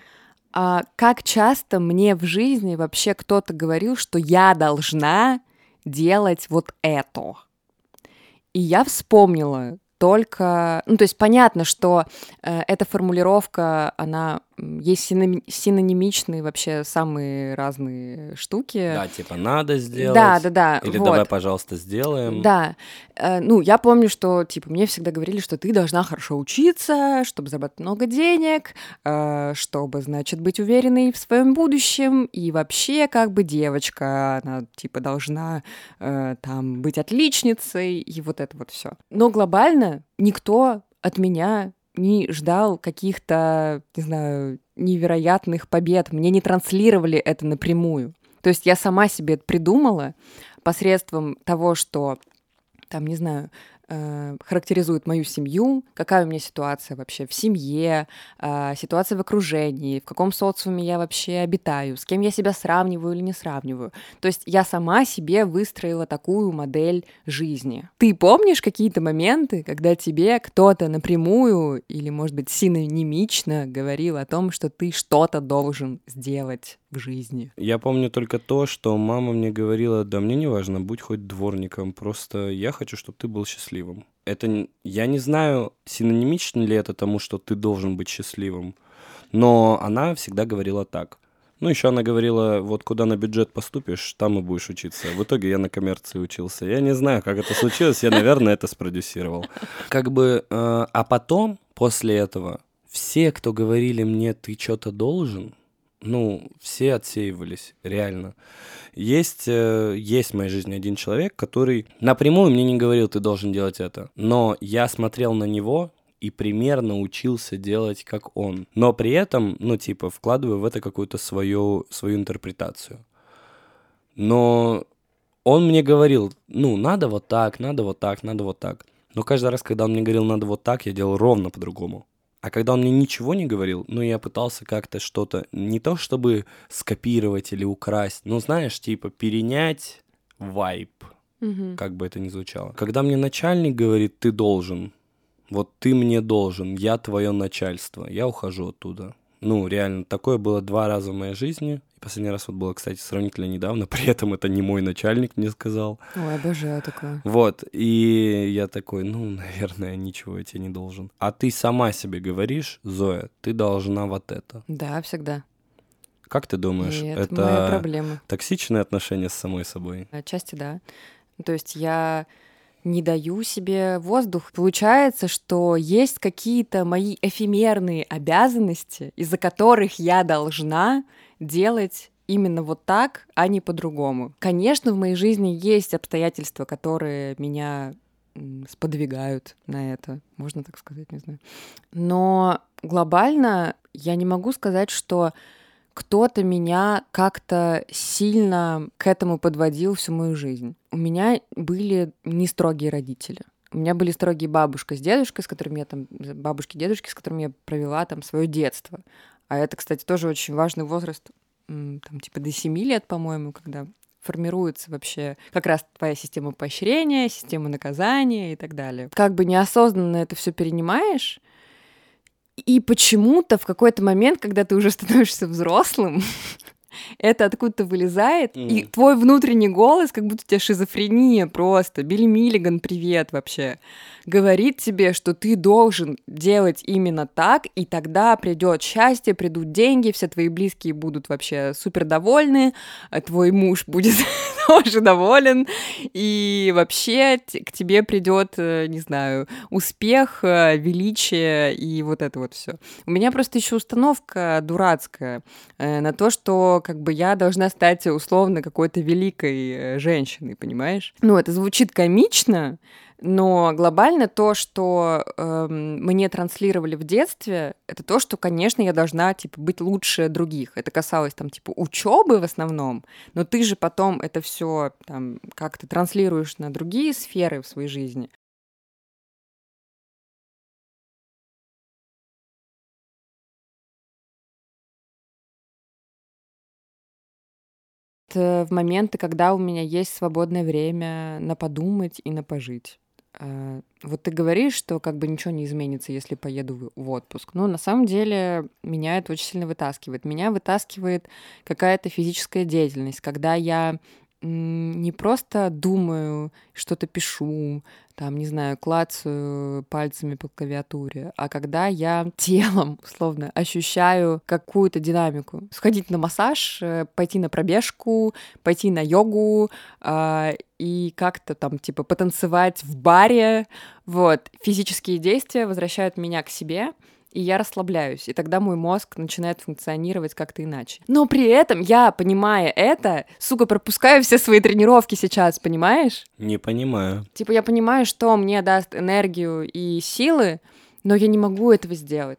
а как часто мне в жизни вообще кто-то говорил, что я должна делать вот это. И я вспомнила настолько... Ну, то есть понятно, что э, эта формулировка, она... Есть синоним, синонимичные вообще самые разные штуки. Да, типа надо сделать. Да, да, да. Или вот. давай, пожалуйста, сделаем. Да. Э, ну, я помню, что, типа, мне всегда говорили, что ты должна хорошо учиться, чтобы зарабатывать много денег, э, чтобы, значит, быть уверенной в своем будущем, и вообще, как бы, девочка, она, типа, должна э, там быть отличницей, и вот это вот все. Но глобально никто от меня не ждал каких-то, не знаю, невероятных побед. Мне не транслировали это напрямую. То есть я сама себе это придумала посредством того, что там, не знаю, э, характеризует мою семью, какая у меня ситуация вообще в семье, э, ситуация в окружении, в каком социуме я вообще обитаю, с кем я себя сравниваю или не сравниваю. То есть я сама себе выстроила такую модель жизни. Ты помнишь какие-то моменты, когда тебе кто-то напрямую или, может быть, синонимично говорил о том, что ты что-то должен сделать в жизни? Я помню только то, что мама мне говорила, да мне не важно, будь хоть дворником, просто я хочу, чтобы ты был счастливым. Это я не знаю, синонимично ли это тому, что ты должен быть счастливым, но она всегда говорила так. Ну, еще она говорила, вот куда на бюджет поступишь, там и будешь учиться. В итоге я на коммерции учился. Я не знаю, как это случилось, я, наверное, это спродюсировал. Как бы, э, а потом, после этого, все, кто говорили мне, ты что-то должен, ну, все отсеивались, реально. Есть, э, есть в моей жизни один человек, который напрямую мне не говорил, ты должен делать это. Но я смотрел на него и примерно учился делать как он. Но при этом, ну, типа, вкладываю в это какую-то свою, свою интерпретацию. Но он мне говорил, ну, надо вот так, надо вот так, надо вот так. Но каждый раз, когда он мне говорил, надо вот так, я делал ровно по-другому. А когда он мне ничего не говорил, ну, я пытался как-то что-то, не то чтобы скопировать или украсть, но, знаешь, типа перенять вайб, Мгм. как бы это ни звучало. Когда мне начальник говорит, ты должен, вот ты мне должен, я твое начальство, я ухожу оттуда. Ну, реально, такое было два раза в моей жизни. Последний раз вот было, кстати, сравнительно недавно, при этом это не мой начальник мне сказал. Ой, обожаю такое. Вот, и я такой, ну, наверное, ничего я тебе не должен. А ты сама себе говоришь, Зоя, ты должна вот это. Да, всегда. Как ты думаешь, И это, моя проблема. токсичное отношение с самой собой? Отчасти да. Ну, То есть я не даю себе воздух. Получается, что есть какие-то мои эфемерные обязанности, из-за которых я должна делать именно вот так, а не по-другому. Конечно, в моей жизни есть обстоятельства, которые меня сподвигают на это, можно так сказать, не знаю. Но глобально я не могу сказать, что кто-то меня как-то сильно к этому подводил всю мою жизнь. У меня были не строгие родители. У меня были строгие бабушка с дедушкой, с которыми я там, бабушки, дедушки, с которыми я провела там свое детство. А это, кстати, тоже очень важный возраст, там типа до 7 лет, по-моему, когда формируется вообще как раз твоя система поощрения, система наказания и так далее. Как бы неосознанно это все перенимаешь, и почему-то в какой-то момент, когда ты уже становишься взрослым, это откуда-то вылезает, и Мгм. твой внутренний голос, как будто у тебя шизофрения просто, Билли Миллиган, привет вообще, говорит тебе, что ты должен делать именно так, и тогда придет счастье, придут деньги, все твои близкие будут вообще супер довольны, а твой муж будет тоже доволен, и вообще к тебе придет, э, не знаю, успех, э, величие и вот это вот все. У меня просто еще установка дурацкая э, на то, что как бы я должна стать условно какой-то великой э, женщиной, понимаешь? Ну, это звучит комично, но глобально то, что эм, мне транслировали в детстве, это то, что, конечно, я должна типа быть лучше других. Это касалось там типа учебы в основном, но ты же потом это все там как-то транслируешь на другие сферы в своей жизни. В моменты, когда у меня есть свободное время на подумать и на пожить. А, Вот ты говоришь, что как бы ничего не изменится, если поеду в- отпуск. Но на самом деле меня это очень сильно вытаскивает. Меня вытаскивает какая-то физическая деятельность, когда я не просто думаю, что-то пишу, там, не знаю, клацаю пальцами по клавиатуре, а когда я телом, условно, ощущаю какую-то динамику. Сходить на массаж, э, пойти на пробежку, пойти на йогу э, и как-то там, типа, потанцевать в баре. Вот. Физические действия возвращают меня к себе, и я расслабляюсь, и тогда мой мозг начинает функционировать как-то иначе. Но при этом я, понимая это, сука, пропускаю все свои тренировки сейчас, понимаешь? Не понимаю. Типа я понимаю, что мне даст энергию и силы, но я не могу этого сделать.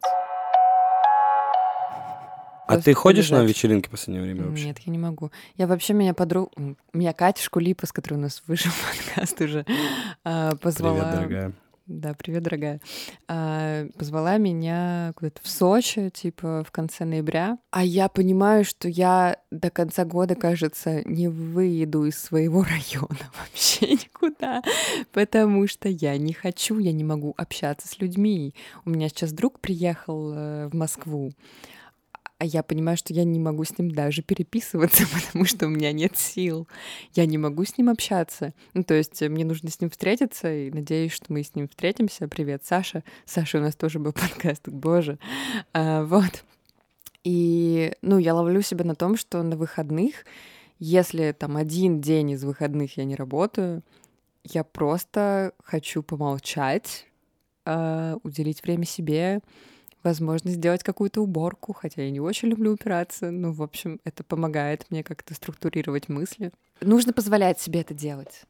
А ты ходишь на полежать. вечеринки в последнее время вообще? Нет, я не могу. Я вообще меня подруга... Меня Катя Шкулипа, с которой у нас вышел подкаст уже, а, позвала... Привет, дорогая. Да, привет, дорогая. А, позвала меня куда-то в Сочи, типа в конце ноября. А я понимаю, что я до конца года, кажется, не выеду из своего района вообще никуда, потому что я не хочу, я не могу общаться с людьми. У меня сейчас друг приехал э, в Москву, а я понимаю, что я не могу с ним даже переписываться, потому что у меня нет сил. Я не могу с ним общаться. Ну, то есть э, мне нужно с ним встретиться, и надеюсь, что мы с ним встретимся. Привет, Саша. Саша, у нас тоже был подкаст, боже. А, вот. И, ну, я ловлю себя на том, что на выходных, если там один день из выходных я не работаю, я просто хочу помолчать, а, уделить время себе, возможно, сделать какую-то уборку, хотя я не очень люблю убираться. Ну, в общем, это помогает мне как-то структурировать мысли. Нужно позволять себе это делать.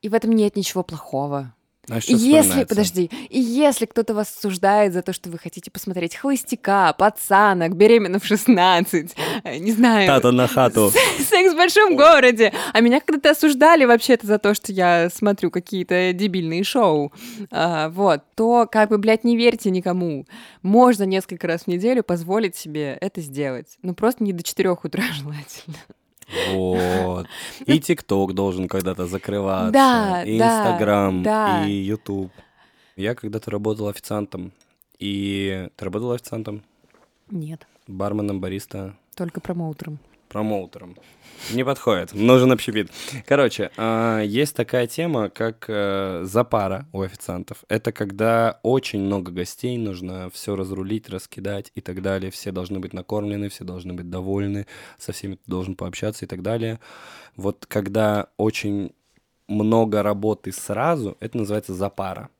И в этом нет ничего плохого. А если, подожди, и если кто-то вас осуждает за то, что вы хотите посмотреть холостяка, пацанок, беременна в 16, э, не знаю, Тата на хату. секс в большом городе. А меня когда-то осуждали вообще-то за то, что я смотрю какие-то дебильные шоу. А, вот, то как бы, блядь, не верьте никому. Можно несколько раз в неделю позволить себе это сделать. Ну, просто не до 4 утра желательно. Вот. И ТикТок должен когда-то закрываться. Да, и да, Инстаграм, да. и Ютуб. Я когда-то работал официантом. И ты работал официантом? Нет, Барменом, бариста, только промоутером. Промоутером. Не подходит. Нужен общепит. Короче, а, есть такая тема, как э, запара у официантов. Это когда очень много гостей, нужно все разрулить, раскидать и так далее. Все должны быть накормлены, все должны быть довольны, со всеми ты должен пообщаться и так далее. Вот когда очень много работы сразу, это называется запара.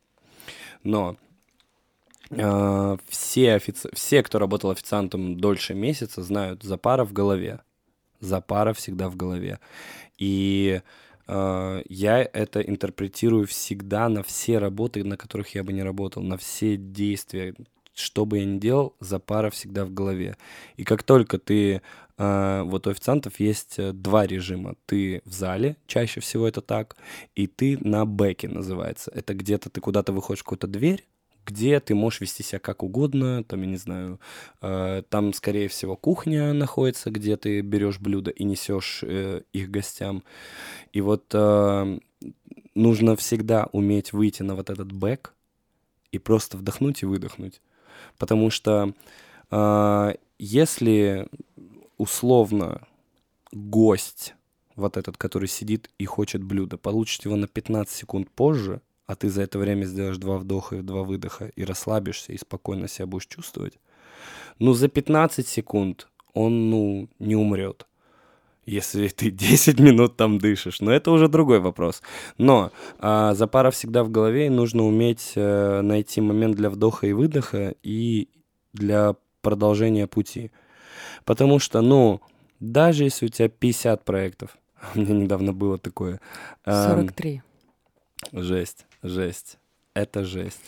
Но э, все, офици... все, кто работал официантом дольше месяца, знают запара в голове. Запара всегда в голове. И э, я это интерпретирую всегда на все работы, на которых я бы не работал, на все действия. Что бы я ни делал, запара всегда в голове. И как только ты... э, вот у официантов есть э, два режима. Ты в зале, чаще всего это так, и ты на бэке называется. Это где-то ты куда-то выходишь в какую-то дверь, где ты можешь вести себя как угодно, там, я не знаю, э, там, скорее всего, кухня находится, где ты берешь блюда и несешь э, их гостям. И вот э, нужно всегда уметь выйти на вот этот бэк и просто вдохнуть и выдохнуть. Потому что э, если условно гость, вот этот, который сидит и хочет блюдо, получит его на 15 секунд позже, а ты за это время сделаешь два вдоха и два выдоха и расслабишься и спокойно себя будешь чувствовать, ну, за 15 секунд он, ну, не умрет. Если ты 10 минут там дышишь. Но это уже другой вопрос. Но а, запара всегда в голове, и нужно уметь э, найти момент для вдоха и выдоха и для продолжения пути. Потому что, ну, даже если у тебя 50 проектов, у меня недавно было такое. эм, 43. Жесть, жесть. Это жесть.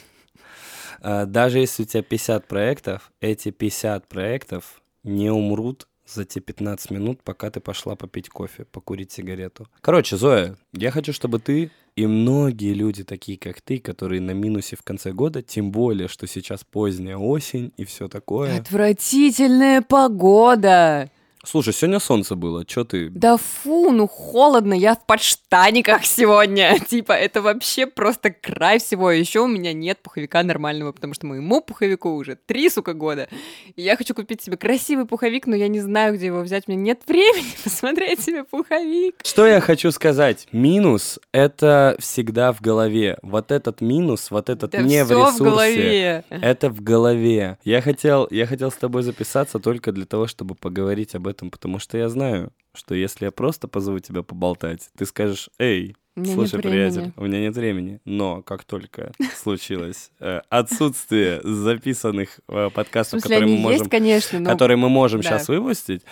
А, Даже если у тебя 50 проектов, эти 50 проектов не умрут за те 15 минут, пока ты пошла попить кофе, покурить сигарету. Короче, Зоя, я хочу, чтобы ты и многие люди, такие как ты, которые на минусе в конце года, тем более, что сейчас поздняя осень и все такое. Отвратительная погода. Слушай, сегодня солнце было, чё ты? Да фу, ну холодно, я в подштаниках сегодня. Типа, это вообще просто край всего. Еще у меня нет пуховика нормального, потому что моему пуховику уже три, сука, года. И я хочу купить себе красивый пуховик, но я не знаю, где его взять. У меня нет времени посмотреть себе пуховик. Что я хочу сказать? Минус — это всегда в голове. Вот этот минус, вот этот Да не в ресурсе. в голове. Это в голове. Я хотел, я хотел с тобой записаться только для того, чтобы поговорить об этом, потому что я знаю, что если я просто позову тебя поболтать, ты скажешь, эй, слушай, приятель, у меня нет времени. Но как только случилось э, отсутствие записанных э, подкастов, смысле, которые мы можем есть, конечно, но... которые мы можем да. сейчас выпустить,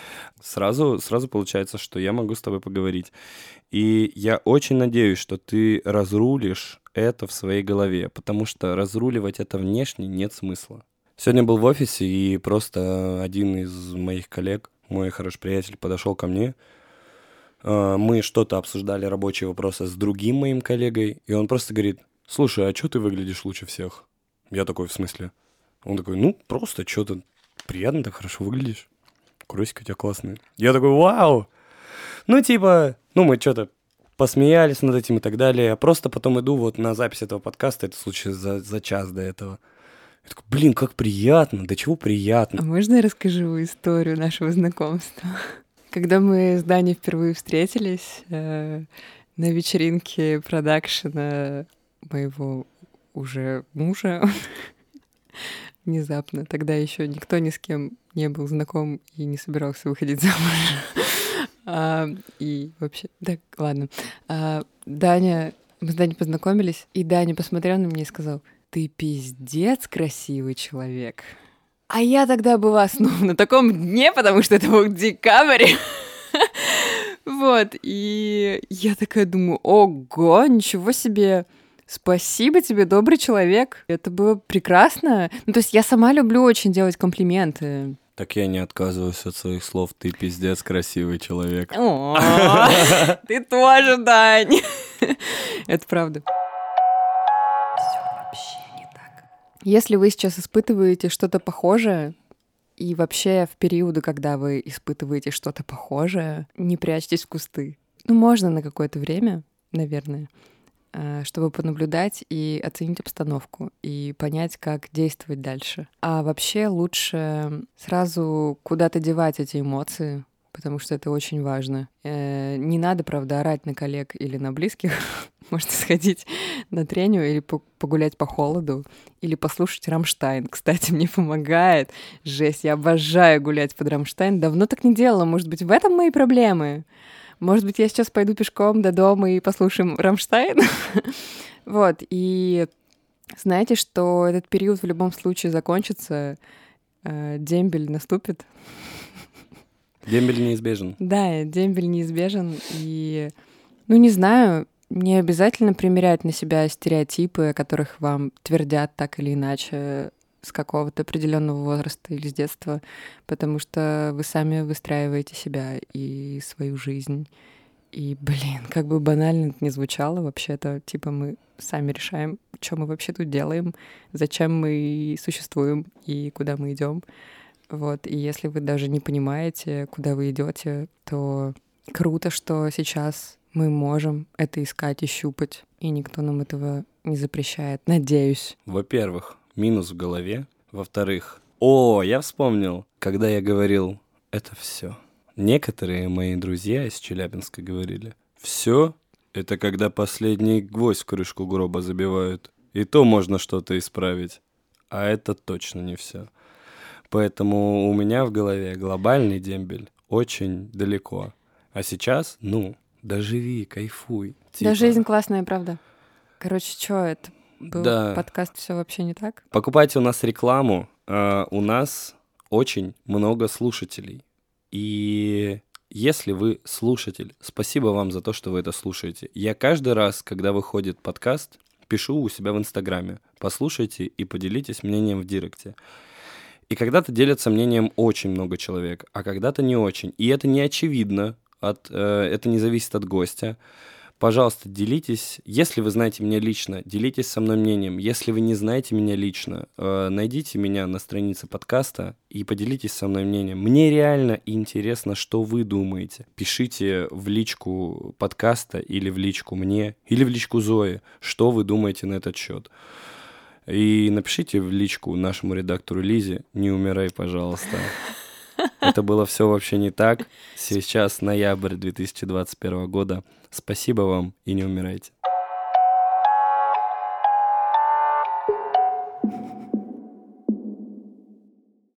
сразу, сразу получается, что я могу с тобой поговорить. И я очень надеюсь, что ты разрулишь это в своей голове, потому что разруливать это внешне нет смысла. Сегодня был в офисе, и просто один из моих коллег, мой хороший приятель, подошел ко мне. Э, Мы что-то обсуждали, рабочие вопросы с другим моим коллегой, и он просто говорит, слушай, а что ты выглядишь лучше всех? Я такой, в смысле? Он такой, ну, просто что-то приятно так хорошо выглядишь. Кросики у тебя классные. Я такой, вау! Ну, типа, ну, мы что-то посмеялись над этим и так далее. А просто потом иду вот на запись этого подкаста, это случилось за, за час до этого. Я такой, блин, как приятно, до чего А приятно. можно я расскажу историю нашего знакомства? Когда мы с Даней впервые встретились э, на вечеринке продакшена моего уже мужа, внезапно, тогда еще никто ни с кем не был знаком и не собирался выходить замуж. А, И вообще, да, ладно. А, Даня, мы с Даней познакомились, и Даня посмотрел на меня и сказал, ты пиздец красивый человек. А я тогда была снова на таком дне, потому что это был декабрь. Вот, и я такая думаю, ого, ничего себе, спасибо тебе, добрый человек. Это было прекрасно. Ну, то есть я сама люблю очень делать комплименты. Так я не отказываюсь от своих слов. Ты пиздец красивый человек. О, Ты тоже, Дань. Это правда. Если вы сейчас испытываете что-то похожее, и вообще в периоды, когда вы испытываете что-то похожее, не прячьтесь в кусты. Ну, можно на какое-то время, наверное, э, чтобы понаблюдать и оценить обстановку, и понять, как действовать дальше. А вообще лучше сразу куда-то девать эти эмоции, потому что это очень важно. Э, Не надо, правда, орать на коллег или на близких. Можно сходить на треню или по- погулять по холоду, или послушать Рамштайн. Кстати, мне помогает. Жесть, я обожаю гулять под Рамштайн. Давно так не делала. Может быть, в этом мои проблемы? Может быть, я сейчас пойду пешком до дома и послушаем Рамштайн? Вот, и знаете, что этот период в любом случае закончится, э, дембель наступит. Дембель неизбежен. Да, дембель неизбежен, и, ну, не знаю, не обязательно примерять на себя стереотипы, о которых вам твердят так или иначе с какого-то определенного возраста или с детства, потому что вы сами выстраиваете себя и свою жизнь. И, блин, как бы банально это ни звучало, вообще-то, типа, мы сами решаем, что мы вообще тут делаем, зачем мы существуем и куда мы идем. Вот, и если вы даже не понимаете, куда вы идете, то круто, что сейчас мы можем это искать и щупать, и никто нам этого не запрещает. Надеюсь. Во-первых, минус в голове. Во-вторых, о, я вспомнил, когда я говорил это все. Некоторые мои друзья из Челябинска говорили, все это когда последний гвоздь в крышку гроба забивают. И то можно что-то исправить. А это точно не все. Поэтому у меня в голове глобальный дембель очень далеко. А сейчас, ну, доживи, кайфуй. Да, Типа, жизнь классная, правда. Короче, что это? Был Да. подкаст все вообще не так? Покупайте у нас рекламу. А, у нас очень много слушателей. И если вы слушатель, спасибо вам за то, что вы это слушаете. Я каждый раз, когда выходит подкаст, пишу у себя в Инстаграме. Послушайте и поделитесь мнением в Директе. И когда-то делятся мнением очень много человек, а когда-то не очень. И это не очевидно, от, э, это не зависит от гостя. Пожалуйста, делитесь. Если вы знаете меня лично, делитесь со мной мнением. Если вы не знаете меня лично, э, найдите меня на странице подкаста и поделитесь со мной мнением. Мне реально интересно, что вы думаете. Пишите в личку подкаста или в личку мне, или в личку Зои, что вы думаете на этот счет. И напишите в личку нашему редактору Лизе, не умирай, пожалуйста. Это было все вообще не так. Сейчас ноябрь 2021 года. Спасибо вам и не умирайте.